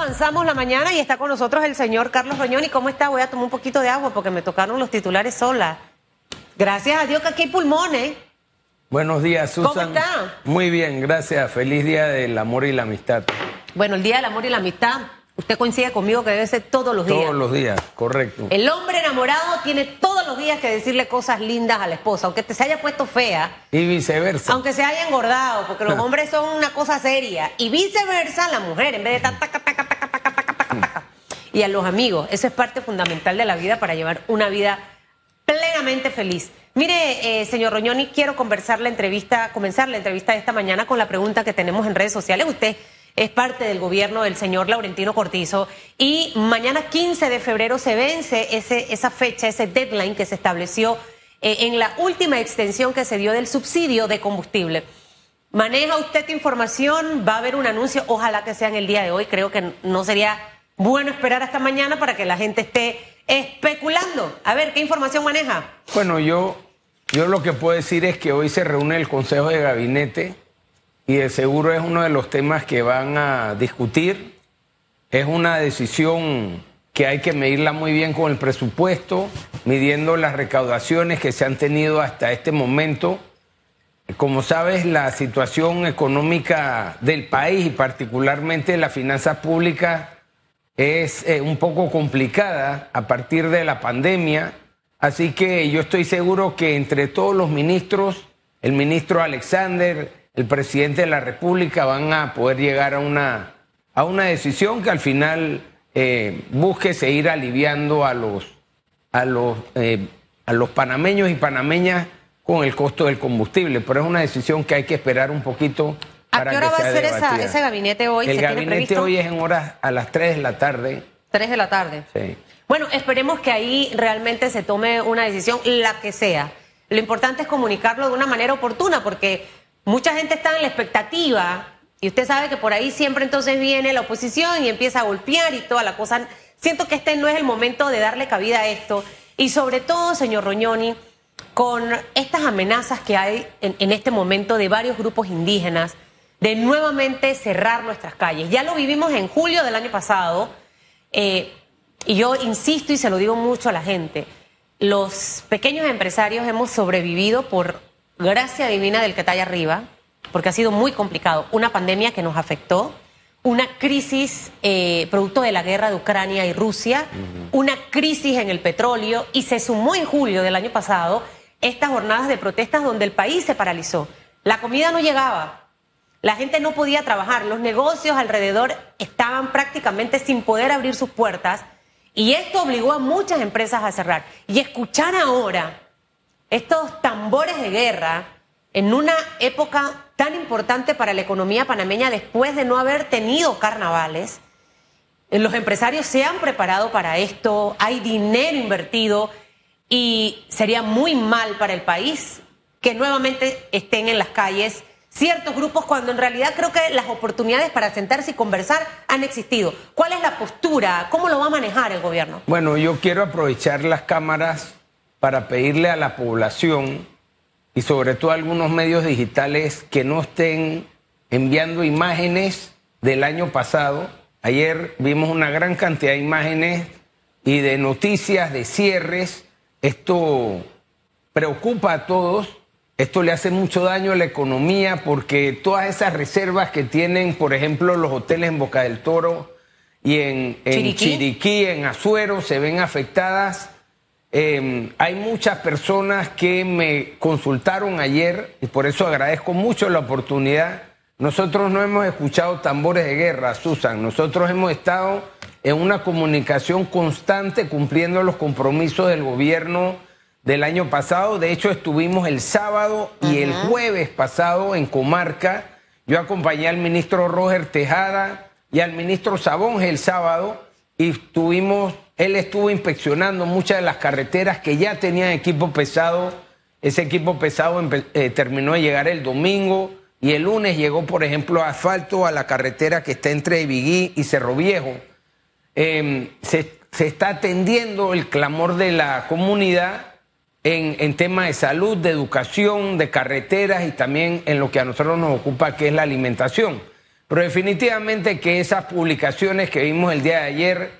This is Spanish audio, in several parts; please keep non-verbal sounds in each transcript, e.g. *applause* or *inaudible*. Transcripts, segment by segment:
avanzamos la mañana y está con nosotros el señor Carlos Roñón. ¿Y cómo está? Voy a tomar un poquito de agua porque me tocaron los titulares sola. Gracias a Dios que aquí hay pulmones. Buenos días, Susan. ¿Cómo está? Muy bien, gracias. Feliz día del amor y la amistad. Bueno, el Día del Amor y la Amistad, usted coincide conmigo que debe ser todos los días. Todos los días, correcto. El hombre enamorado tiene todos los días que decirle cosas lindas a la esposa, aunque te se haya puesto fea, Y viceversa. aunque se haya engordado, porque los *laughs* hombres son una cosa seria. Y viceversa, la mujer, en vez de estar taca, taca, taca, taca, taca, taca, taca. Y a los amigos, eso es parte fundamental de la vida para llevar una vida plenamente feliz. Mire, eh, señor Roñoni, quiero conversar la entrevista, comenzar la entrevista de esta mañana con la pregunta que tenemos en redes sociales. Usted es parte del gobierno del señor Laurentino Cortizo y mañana 15 de febrero se vence ese, esa fecha, ese deadline que se estableció eh, en la última extensión que se dio del subsidio de combustible. ¿Maneja usted información? ¿Va a haber un anuncio? Ojalá que sea en el día de hoy. Creo que no sería bueno esperar hasta mañana para que la gente esté especulando. A ver, ¿qué información maneja? Bueno, yo, yo lo que puedo decir es que hoy se reúne el Consejo de Gabinete y de seguro es uno de los temas que van a discutir. Es una decisión que hay que medirla muy bien con el presupuesto, midiendo las recaudaciones que se han tenido hasta este momento. Como sabes, la situación económica del país y particularmente la finanza pública es eh, un poco complicada a partir de la pandemia. Así que yo estoy seguro que entre todos los ministros, el ministro Alexander, el presidente de la República van a poder llegar a una, a una decisión que al final eh, busque seguir aliviando a los, a, los, eh, a los panameños y panameñas con el costo del combustible. Pero es una decisión que hay que esperar un poquito. ¿A para qué hora que va a ser esa- ese gabinete hoy? El ¿Se tiene gabinete hoy es en horas a las 3 de la tarde. Tres de la tarde. Sí. Bueno, esperemos que ahí realmente se tome una decisión, la que sea. Lo importante es comunicarlo de una manera oportuna, porque mucha gente está en la expectativa y usted sabe que por ahí siempre entonces viene la oposición y empieza a golpear y toda la cosa. Siento que este no es el momento de darle cabida a esto y sobre todo, señor Roñoni, con estas amenazas que hay en, este momento de varios grupos indígenas de nuevamente cerrar nuestras calles. Ya lo vivimos en julio del año pasado. Eh, y yo insisto y se lo digo mucho a la gente, los pequeños empresarios hemos sobrevivido por gracia divina del que está allá arriba, porque ha sido muy complicado. Una pandemia que nos afectó, una crisis eh, producto de la guerra de Ucrania y Rusia, una crisis en el petróleo y se sumó en julio del año pasado estas jornadas de protestas donde el país se paralizó. La comida no llegaba, la gente no podía trabajar, los negocios alrededor estaban prácticamente sin poder abrir sus puertas y esto obligó a muchas empresas a cerrar. Y escuchar ahora estos tambores de guerra en una época tan importante para la economía panameña después de no haber tenido carnavales, eh, los empresarios se han preparado para esto, hay dinero invertido y sería muy mal para el país que nuevamente estén en las calles ciertos grupos cuando en realidad creo que las oportunidades para sentarse y conversar han existido. ¿Cuál es la postura? ¿Cómo lo va a manejar el gobierno? Bueno, yo quiero aprovechar las cámaras para pedirle a la población y sobre todo a algunos medios digitales que no estén enviando imágenes del año pasado. Ayer vimos una gran cantidad de imágenes y de noticias de cierres. Esto preocupa a todos. Esto le hace mucho daño a la economía porque todas esas reservas que tienen, por ejemplo, los hoteles en Boca del Toro y en, en Chiriquí. Chiriquí, en Azuero, se ven afectadas. Eh, hay muchas personas que me consultaron ayer y por eso agradezco mucho la oportunidad. Nosotros no hemos escuchado tambores de guerra, Susan. Nosotros hemos estado en una comunicación constante cumpliendo los compromisos del gobierno del año pasado. De hecho, estuvimos el sábado y el jueves pasado en Comarca. Yo acompañé al ministro Roger Tejada y al ministro Sabón el sábado y estuvimos, él estuvo inspeccionando muchas de las carreteras que ya tenían equipo pesado. Ese equipo pesado eh, terminó de llegar el domingo y el lunes llegó, por ejemplo, asfalto a la carretera que está entre Viguí y Cerro Viejo. Se, se está atendiendo el clamor de la comunidad en, en temas de salud, de educación, de carreteras y también en lo que a nosotros nos ocupa, que es la alimentación. Pero definitivamente que esas publicaciones que vimos el día de ayer,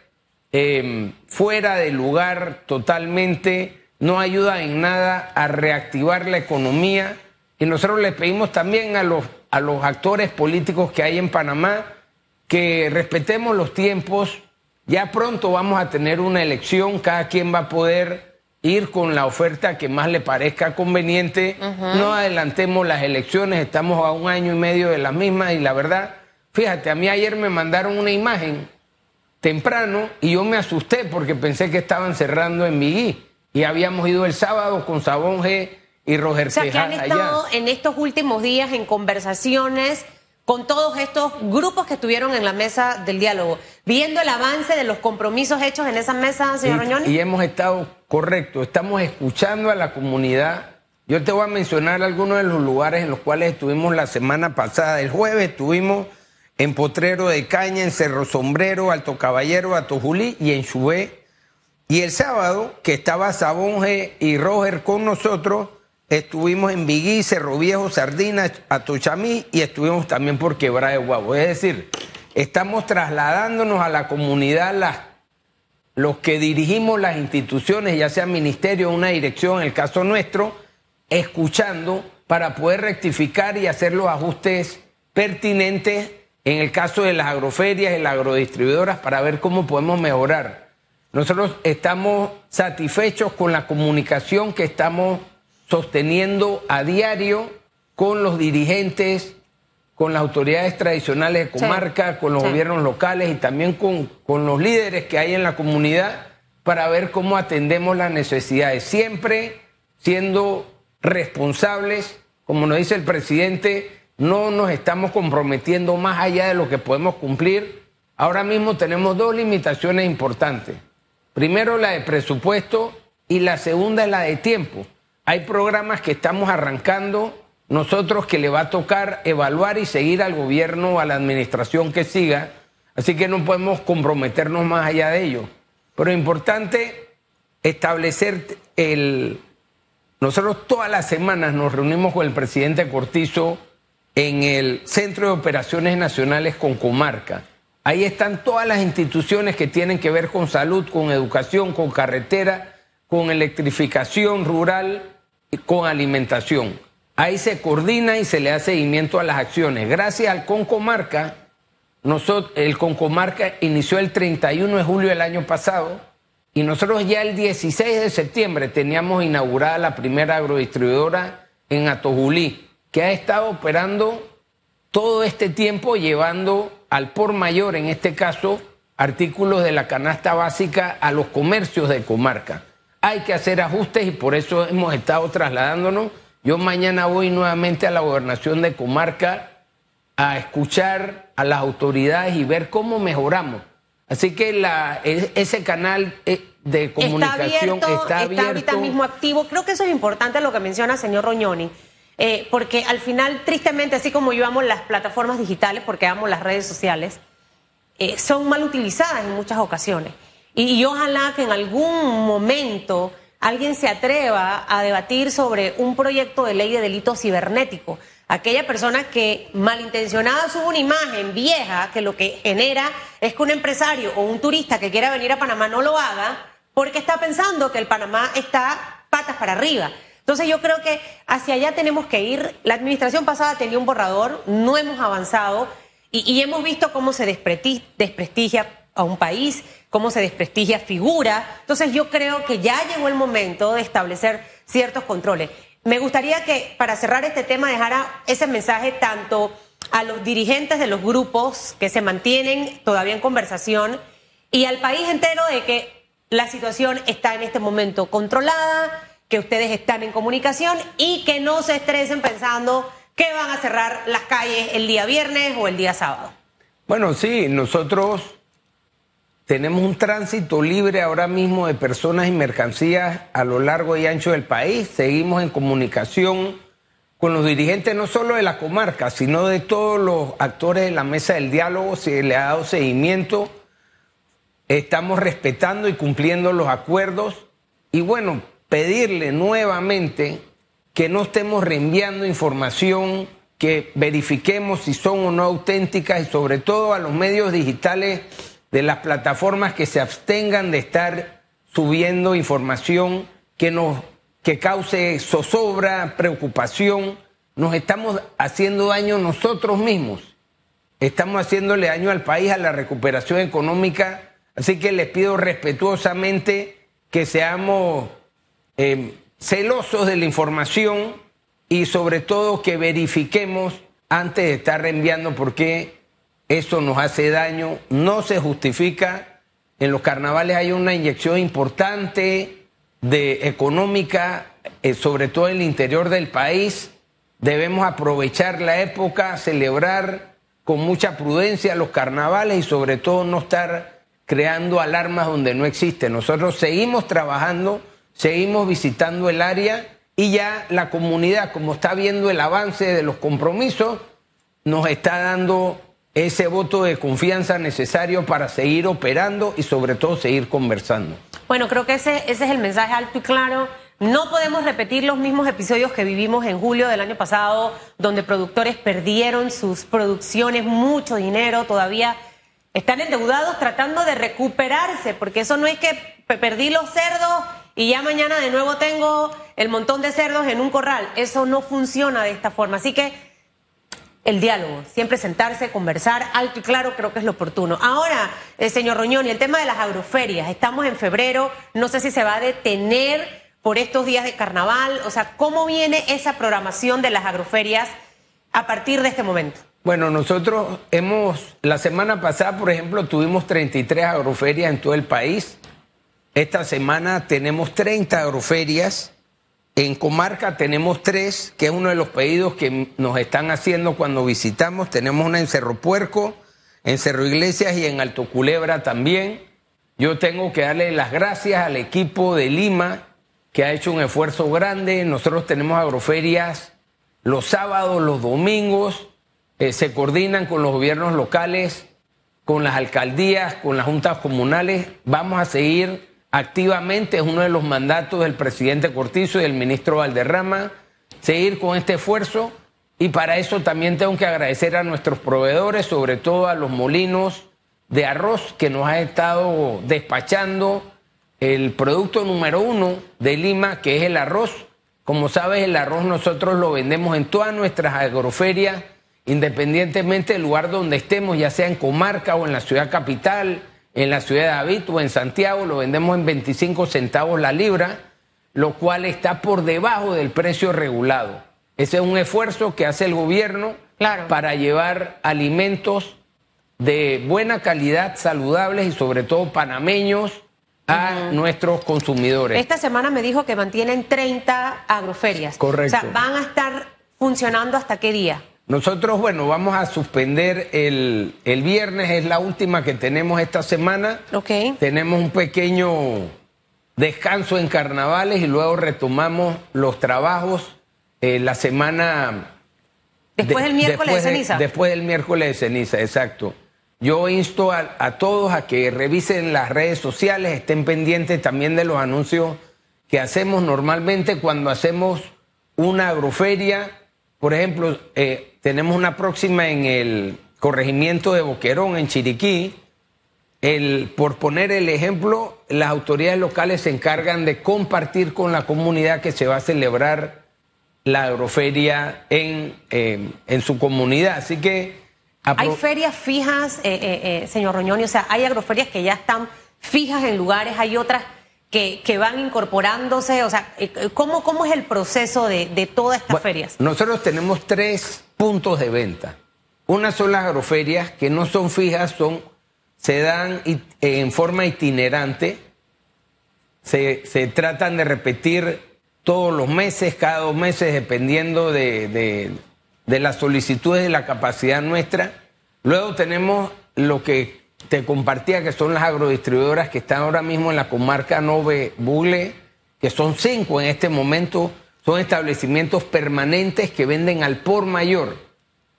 em, fuera de lugar totalmente, no ayudan en nada a reactivar la economía. Y nosotros le pedimos también a los, a los actores políticos que hay en Panamá que respetemos los tiempos. Ya pronto vamos a tener una elección, cada quien va a poder ir con la oferta que más le parezca conveniente. No adelantemos las elecciones, estamos a un año y medio de las mismas y la verdad Fíjate, a mí ayer me mandaron una imagen temprano y yo me asusté porque pensé que estaban cerrando en Miguí y habíamos ido el sábado con Sabón G y Roger O sea, que han estado en estos últimos días en conversaciones con todos estos grupos que estuvieron en la mesa del diálogo, viendo el avance de los compromisos hechos en esa mesa, señor y, Y hemos estado, correcto, estamos escuchando a la comunidad. Yo te voy a mencionar algunos de los lugares en los cuales estuvimos la semana pasada. El jueves estuvimos en Potrero de Caña, en Cerro Sombrero, Alto Caballero, Atojulí y en Chubé. Y el sábado, que estaba Sabonge y Roger con nosotros, estuvimos en Viguí, Cerro Viejo, Sardina, Atochamí y estuvimos también por Quebrada de Guabo. Es decir, estamos trasladándonos a la comunidad las, los que dirigimos las instituciones, ya sea ministerio una dirección, en el caso nuestro, escuchando para poder rectificar y hacer los ajustes pertinentes en el caso de las agroferias y las agrodistribuidoras para ver cómo podemos mejorar. Nosotros estamos satisfechos con la comunicación que estamos sosteniendo a diario con los dirigentes, con las autoridades tradicionales de comarca, con los gobiernos locales y también con, con los líderes que hay en la comunidad para ver cómo atendemos las necesidades, siempre siendo responsables, como nos dice el presidente, no nos estamos comprometiendo más allá de lo que podemos cumplir. Ahora mismo tenemos dos limitaciones importantes. Primero la de presupuesto y la segunda es la de tiempo. Hay programas que estamos arrancando nosotros que le va a tocar evaluar y seguir al gobierno a la administración que siga, así que no podemos comprometernos más allá de ello. Pero es importante establecer el... Nosotros todas las semanas nos reunimos con el presidente Cortizo en el Centro de Operaciones Nacionales con Comarca. Ahí están todas las instituciones que tienen que ver con salud, con educación, con carretera, con electrificación rural y con alimentación. Ahí se coordina y se le da seguimiento a las acciones. Gracias al Concomarca, nosotros, el Concomarca inició el 31 de julio del año pasado y nosotros ya el 16 de septiembre teníamos inaugurada la primera agrodistribuidora en Atojulí que ha estado operando todo este tiempo llevando al por mayor, en este caso, artículos de la canasta básica a los comercios de comarca. Hay que hacer ajustes y por eso hemos estado trasladándonos. Yo mañana voy nuevamente a la gobernación de comarca a escuchar a las autoridades y ver cómo mejoramos. Así que la, e, ese canal eh, de comunicación está abierto. Está, ahorita mismo activo. Creo que eso es importante lo que menciona el señor Roñoni. Eh, porque al final, tristemente, así como yo amo las plataformas digitales, porque amo las redes sociales, eh, son mal utilizadas en muchas ocasiones. Y, ojalá que en algún momento alguien se atreva a debatir sobre un proyecto de ley de delito cibernético. Aquella persona que malintencionada sube una imagen vieja que lo que genera es que un empresario o un turista que quiera venir a Panamá no lo haga porque está pensando que el Panamá está patas para arriba. Entonces yo creo que hacia allá tenemos que ir. La administración pasada tenía un borrador, no hemos avanzado y, hemos visto cómo se desprestigia a un país, cómo se desprestigia figura. Entonces yo creo que ya llegó el momento de establecer ciertos controles. Me gustaría que para cerrar este tema dejara ese mensaje tanto a los dirigentes de los grupos que se mantienen todavía en conversación y al país entero de que la situación está en este momento controlada, que ustedes están en comunicación y que no se estresen pensando que van a cerrar las calles el día viernes o el día sábado. Bueno, sí, nosotros tenemos un tránsito libre ahora mismo de personas y mercancías a lo largo y ancho del país. Seguimos en comunicación con los dirigentes no solo de la comarca, sino de todos los actores de la mesa del diálogo. Se le ha dado seguimiento. Estamos respetando y cumpliendo los acuerdos. Y bueno, pedirle nuevamente que no estemos reenviando información que verifiquemos si son o no auténticas y sobre todo a los medios digitales de las plataformas que se abstengan de estar subiendo información que nos que cause zozobra, preocupación, nos estamos haciendo daño nosotros mismos. Estamos haciéndole daño al país, a la recuperación económica. Así que les pido respetuosamente que seamos eh, celosos de la información y sobre todo que verifiquemos antes de estar reenviando porque eso nos hace daño, no se justifica. En los carnavales hay una inyección importante de económica, eh, sobre todo en el interior del país. Debemos aprovechar la época, celebrar con mucha prudencia los carnavales y sobre todo no estar creando alarmas donde no existen. Nosotros seguimos trabajando, seguimos visitando el área y ya la comunidad, como está viendo el avance de los compromisos, nos está dando ese voto de confianza necesario para seguir operando y sobre todo seguir conversando. Bueno, creo que ese, ese es el mensaje alto y claro. No podemos repetir los mismos episodios que vivimos en julio del año pasado, donde productores perdieron sus producciones, mucho dinero, todavía están endeudados tratando de recuperarse, porque eso no es que perdí los cerdos y ya mañana de nuevo tengo el montón de cerdos en un corral. Eso no funciona de esta forma. Así que el diálogo, siempre sentarse, conversar, alto y claro, creo que es lo oportuno. Ahora, eh, señor Roñoni, el tema de las agroferias, estamos en febrero, no sé si se va a detener por estos días de carnaval, o sea, ¿cómo viene esa programación de las agroferias a partir de este momento? Bueno, nosotros hemos, la semana pasada, por ejemplo, tuvimos 33 agroferias en todo el país. Esta semana tenemos 30 agroferias en comarca tenemos tres, que es uno de los pedidos que nos están haciendo cuando visitamos. Tenemos una en Cerro Puerco, en Cerro Iglesias y en Alto Culebra también. Yo tengo que darle las gracias al equipo de Lima, que ha hecho un esfuerzo grande. Nosotros tenemos agroferias los sábados, los domingos, eh, se coordinan con los gobiernos locales, con las alcaldías, con las juntas comunales. Vamos a seguir activamente, es uno de los mandatos del presidente Cortizo y del ministro Valderrama, seguir con este esfuerzo y para eso también tengo que agradecer a nuestros proveedores, sobre todo a los molinos de arroz que nos ha estado despachando el producto número uno de Lima, que es el arroz. Como sabes, el arroz nosotros lo vendemos en todas nuestras agroferias, independientemente del lugar donde estemos, ya sea en comarca o en la ciudad capital, en la ciudad de David o en Santiago lo vendemos en 25 centavos la libra, lo cual está por debajo del precio regulado. Ese es un esfuerzo que hace el gobierno para llevar alimentos de buena calidad, saludables y sobre todo panameños a nuestros consumidores. Esta semana me dijo que mantienen 30 agroferias. Correcto. O sea, van a estar funcionando hasta qué día? Nosotros, bueno, vamos a suspender el, viernes, es la última que tenemos esta semana. Ok. Tenemos un pequeño descanso en carnavales y luego retomamos los trabajos eh, la semana... Después del miércoles de, ceniza. después del miércoles de ceniza, exacto. Yo insto a, a, todos a que revisen las redes sociales, estén pendientes también de los anuncios que hacemos normalmente cuando hacemos una agroferia. Por ejemplo, eh, tenemos una próxima en el corregimiento de Boquerón, en Chiriquí. El, por poner el ejemplo, las autoridades locales se encargan de compartir con la comunidad que se va a celebrar la agroferia en, eh, en su comunidad. Así que... ¿Hay ferias fijas, eh, eh, señor Roñoni? O sea, hay agroferias que ya están fijas en lugares, hay otras que, que van incorporándose. O sea, ¿cómo, cómo es el proceso de, de todas estas ferias? Nosotros tenemos tres puntos de venta. Una son las agroferias que no son fijas, son, se dan en forma itinerante, se, tratan de repetir todos los meses, cada dos meses, dependiendo de, de, de las solicitudes de la capacidad nuestra. Luego tenemos lo que te compartía, que son las agrodistribuidoras que están ahora mismo en la comarca Nove Bugle, que son cinco en este momento son establecimientos permanentes que venden al por mayor.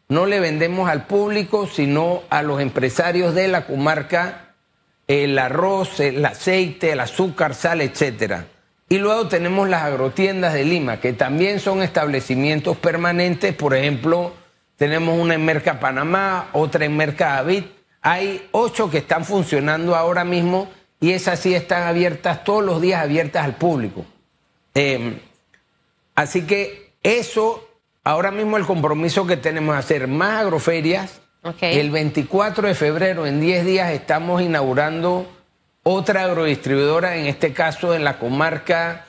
No le vendemos al público, sino a los empresarios de la comarca el arroz, el aceite, el azúcar, sal, etcétera. Y luego tenemos las agrotiendas de Lima, que también son establecimientos permanentes, por ejemplo, tenemos una en Merca Panamá, otra en Merca David. Hay ocho que están funcionando ahora mismo y esas sí están abiertas todos los días, abiertas al público. Eh, así que eso, ahora mismo el compromiso que tenemos es hacer más agroferias. Okay. El 24 de febrero, en 10 días, estamos inaugurando otra agrodistribuidora, en este caso en la comarca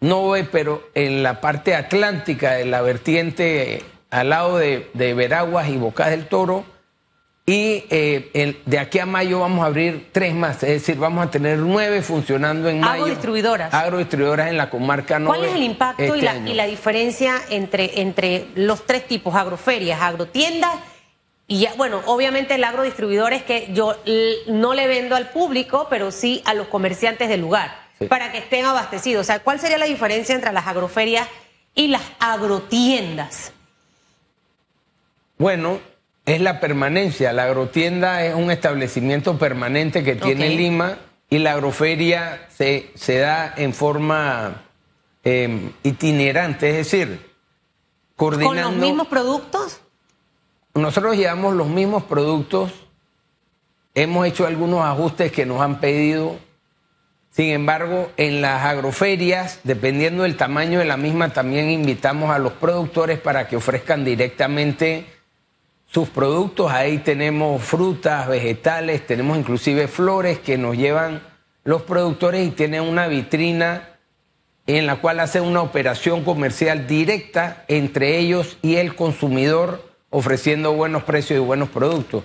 Nove, pero en la parte atlántica de la vertiente al lado de, de Veraguas y Bocas del Toro. Y eh, el- de aquí a mayo vamos a abrir tres más, es decir, vamos a tener nueve funcionando en mayo. Agrodistribuidoras. Agrodistribuidoras en la comarca Nove. ¿Cuál es el impacto y, este la, y la diferencia entre, entre los tres tipos, agroferias, agrotiendas y ya, bueno, obviamente el agrodistribuidor es que yo no le vendo al público, pero sí a los comerciantes del lugar, Sí. para que estén abastecidos. O sea, ¿cuál sería la diferencia entre las agroferias y las agrotiendas? Bueno, es la permanencia. La agrotienda es un establecimiento permanente que tiene. Lima y la agroferia se, se da en forma eh, itinerante, es decir, coordinando. ¿Con los mismos productos? Nosotros llevamos los mismos productos, hemos hecho algunos ajustes que nos han pedido. Sin embargo, en las agroferias, dependiendo del tamaño de la misma, también invitamos a los productores para que ofrezcan directamente sus productos. Ahí tenemos frutas, vegetales, tenemos inclusive flores que nos llevan los productores y tienen una vitrina en la cual hacen una operación comercial directa entre ellos y el consumidor, ofreciendo buenos precios y buenos productos.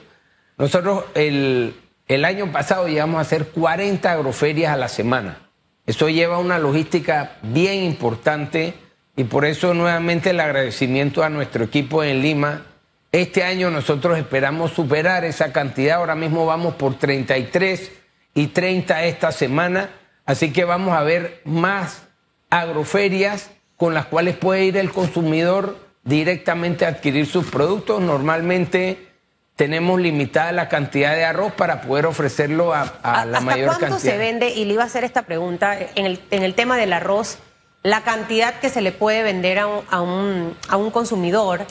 Nosotros el, el año pasado llegamos a hacer 40 agroferias a la semana. Eso lleva una logística bien importante y por eso nuevamente el agradecimiento a nuestro equipo en Lima. Este año nosotros esperamos superar esa cantidad. Ahora mismo vamos por 33 y 30 esta semana. Así que vamos a ver más agroferias con las cuales puede ir el consumidor directamente a adquirir sus productos. Normalmente tenemos limitada la cantidad de arroz para poder ofrecerlo a, a la ¿Hasta mayor cuánto cantidad. se vende? Y le iba a hacer esta pregunta en el, en el tema del arroz, la cantidad que se le puede vender a un, a un, a un consumidor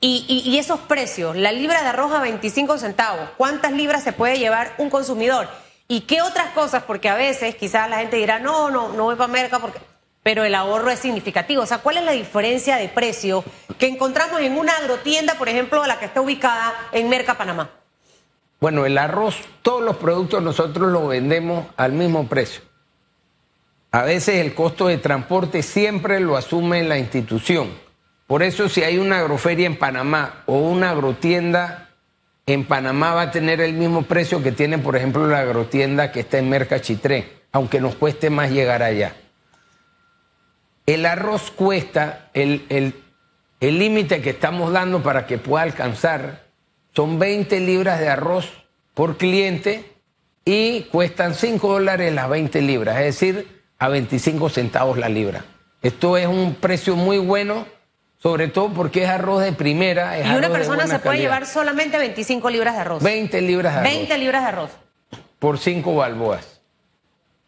y, y- y esos precios. La libra de arroz a 25 centavos. ¿Cuántas libras se puede llevar un consumidor? ¿Y qué otras cosas? Porque a veces quizás la gente dirá, no, no, no voy para América porque... Pero el ahorro es significativo. O sea, ¿cuál es la diferencia de precio que encontramos en una agrotienda, por ejemplo, la que está ubicada en Merca, Panamá? Bueno, el arroz, todos los productos nosotros los vendemos al mismo precio. A veces el costo de transporte siempre lo asume la institución. Por eso si hay una agroferia en Panamá o una agrotienda en Panamá va a tener el mismo precio que tiene, por ejemplo, la agrotienda que está en Mercachitré, aunque nos cueste más llegar allá. El arroz cuesta, el el- el límite que estamos dando para que pueda alcanzar son 20 libras de arroz por cliente y cuestan 5 dólares las 20 libras, es decir, a 25 centavos la libra. Esto es un precio muy bueno, sobre todo porque es arroz de primera. Es Y una persona se puede calidad. llevar solamente 25 libras de arroz. 20 libras de arroz 20 libras de arroz. por 5 balboas.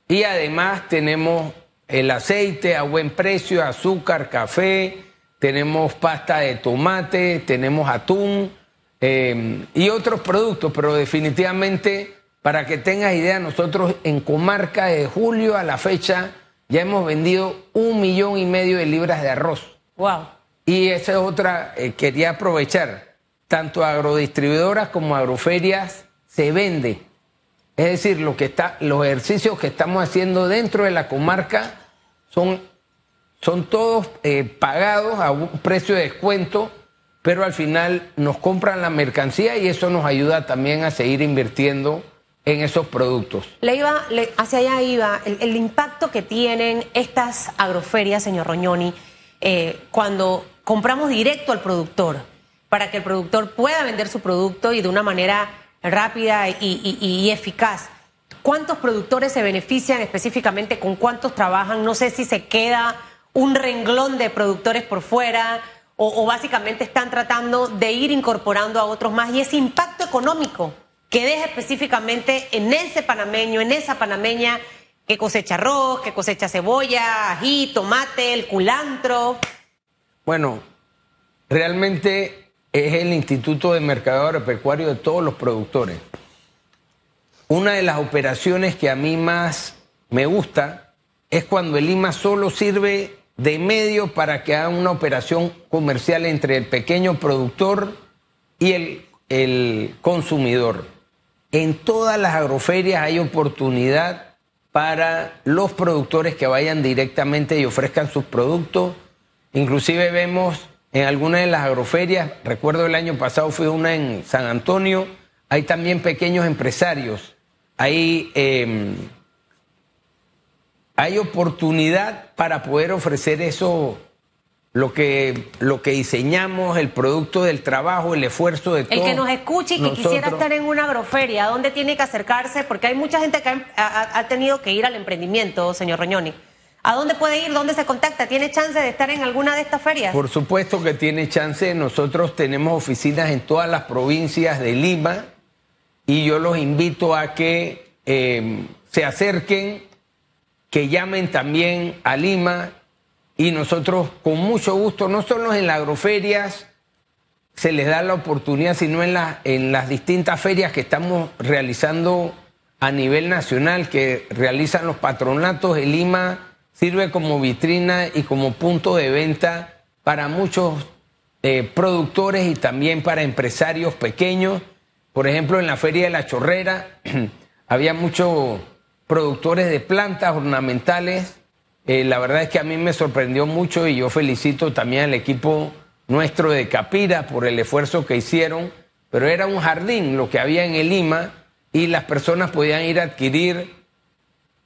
Y además tenemos el aceite a buen precio, azúcar, café, tenemos pasta de tomate, tenemos atún eh, y otros productos, pero definitivamente, para que tengas idea, nosotros en comarca de julio a la fecha ya hemos vendido un millón y medio de libras de arroz. Wow. Y esa es otra, eh, quería aprovechar, tanto agrodistribuidoras como agroferias se vende. Es decir, lo que está, los ejercicios que estamos haciendo dentro de la comarca son, son todos eh, pagados a un precio de descuento, pero al final nos compran la mercancía y eso nos ayuda también a seguir invirtiendo en esos productos. Le iba, hacia allá iba, el impacto que tienen estas agroferias, señor Roñoni, eh, cuando compramos directo al productor, para que el productor pueda vender su producto y de una manera rápida y, y- y eficaz. ¿Cuántos productores se benefician específicamente? ¿Con cuántos trabajan? No sé si se queda un renglón de productores por fuera o, o básicamente están tratando de ir incorporando a otros más y ese impacto económico que deja específicamente en ese panameño, en esa panameña que cosecha arroz, que cosecha cebolla, ají, tomate, el culantro. Bueno, realmente es el Instituto de Mercado Agropecuario de todos los productores. Una de las operaciones que a mí más me gusta es cuando el IMA solo sirve de medio para que haga una operación comercial entre el pequeño productor y el, el consumidor. En todas las agroferias hay oportunidad para los productores que vayan directamente y ofrezcan sus productos. Inclusive vemos en algunas de las agroferias, recuerdo el año pasado fue una en San Antonio, hay también pequeños empresarios, hay, em, hay oportunidad para poder ofrecer eso, lo que, lo que diseñamos, el producto del trabajo, el esfuerzo de El que nos escuche y que quisiera estar en una agroferia, ¿a dónde tiene que acercarse? Porque hay mucha gente que ha, ha tenido que ir al emprendimiento, señor Roñoni. ¿A dónde puede ir? ¿Dónde se contacta? ¿Tiene chance de estar en alguna de estas ferias? Por supuesto que tiene chance. Nosotros tenemos oficinas en todas las provincias de Lima y yo los invito a que eh, se acerquen, que llamen también a Lima y nosotros con mucho gusto, no solo en las agroferias, se les da la oportunidad, sino en, en las distintas ferias que estamos realizando a nivel nacional, que realizan los patronatos de Lima sirve como vitrina y como punto de venta para muchos eh, productores y también para empresarios pequeños. Por ejemplo, en la Feria de la Chorrera *clears throat* había muchos productores de plantas ornamentales. Eh, la verdad es que a mí me sorprendió mucho y yo felicito también al equipo nuestro de Capira por el esfuerzo que hicieron, pero era un jardín lo que había en el Lima y las personas podían ir a adquirir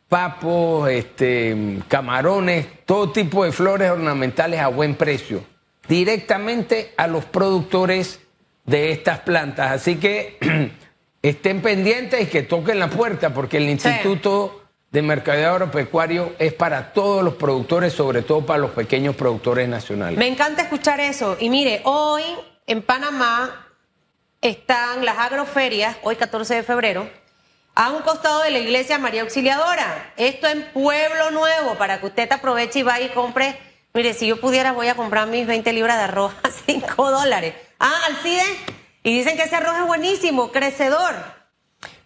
papos, este, camarones, todo tipo de flores ornamentales a buen precio, directamente a los productores de estas plantas. Así que *clears throat* estén pendientes y que toquen la puerta, porque el Instituto de Mercadeo Agropecuario es para todos los productores, sobre todo para los pequeños productores nacionales. Me encanta escuchar eso. Y mire, hoy en Panamá están las agroferias, hoy 14 de febrero a un costado de la iglesia María Auxiliadora. Esto en Pueblo Nuevo, para que usted aproveche y vaya y compre. Mire, si yo pudiera, voy a comprar mis 20 libras de arroz a *laughs* 5 dólares. Ah, Alcide. Y dicen que ese arroz es buenísimo, crecedor.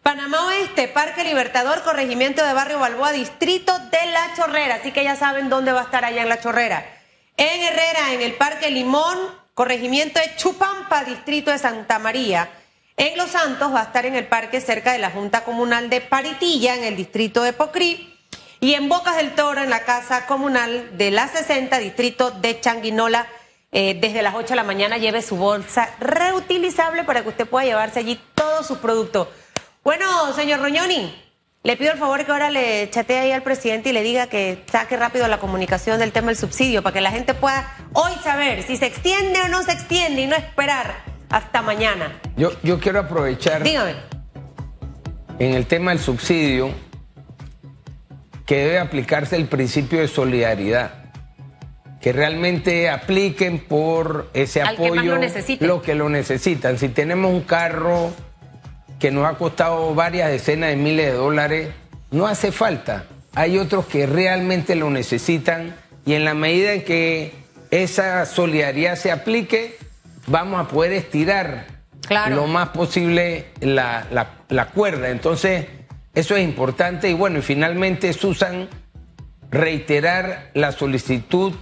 Panamá Oeste, Parque Libertador, Corregimiento de Barrio Balboa, Distrito de La Chorrera. Así que ya saben dónde va a estar allá en La Chorrera. En Herrera, en el Parque Limón, Corregimiento de Chupampa, Distrito de Santa María. En Los Santos va a estar en el parque cerca de la Junta Comunal de Paritilla, en el distrito de Pocrí. Y en Bocas del Toro, en la Casa Comunal de la 60, distrito de Changuinola, eh, desde las 8 de la mañana lleve su bolsa reutilizable para que usted pueda llevarse allí todos sus productos. Bueno, señor Roñoni, le pido el favor que ahora le chatee ahí al presidente y le diga que saque rápido la comunicación del tema del subsidio para que la gente pueda hoy saber si se extiende o no se extiende y no esperar hasta mañana. Yo, yo quiero aprovechar. Dígame. En el tema del subsidio, que debe aplicarse el principio de solidaridad. Que realmente apliquen por ese apoyo lo, lo que lo necesitan. Si tenemos un carro que nos ha costado varias decenas de miles de dólares, no hace falta. Hay otros que realmente lo necesitan y en la medida en que esa solidaridad se aplique, vamos a poder estirar lo más posible la, cuerda. Entonces, eso es importante. Y bueno, y finalmente, Susan, reiterar la solicitud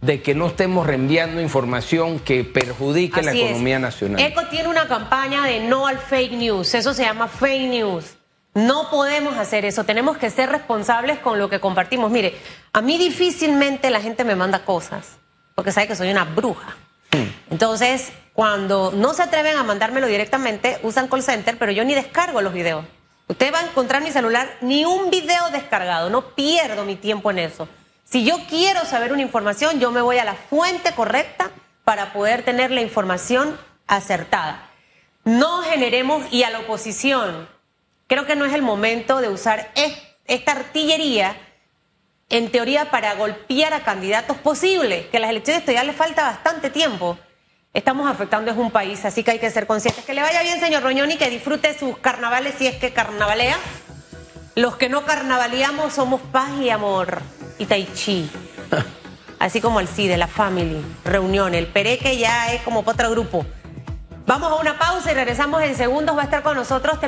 de que no estemos reenviando información que perjudique la economía nacional. ECO tiene una campaña de no al fake news, eso se llama fake news. No podemos hacer eso, tenemos que ser responsables con lo que compartimos. Mire, a mí difícilmente la gente me manda cosas, porque sabe que soy una bruja. Entonces, cuando no se atreven a mandármelo directamente, usan call center, pero yo ni descargo los videos. Usted va a encontrar en mi celular ni un video descargado, no pierdo mi tiempo en eso. Si yo quiero saber una información, yo me voy a la fuente correcta para poder tener la información acertada. No generemos, y a la oposición, creo que no es el momento de usar esta artillería en teoría para golpear a candidatos posibles, que a las elecciones todavía le falta bastante tiempo. Estamos afectando es un país, así que hay que ser conscientes. Que le vaya bien, señor Roñoni, que disfrute sus carnavales si es que carnavalea. Los que no carnavaleamos somos paz y amor y tai chi. Así como el CIDE, la family, reunión, el pereque ya es como para otro grupo. Vamos a una pausa y regresamos en segundos. Va a estar con nosotros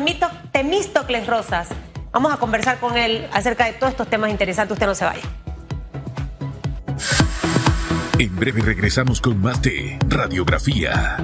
Temístocles Rosas. Vamos a conversar con él acerca de todos estos temas interesantes. Usted no se vaya. En breve regresamos con más de Radiografía.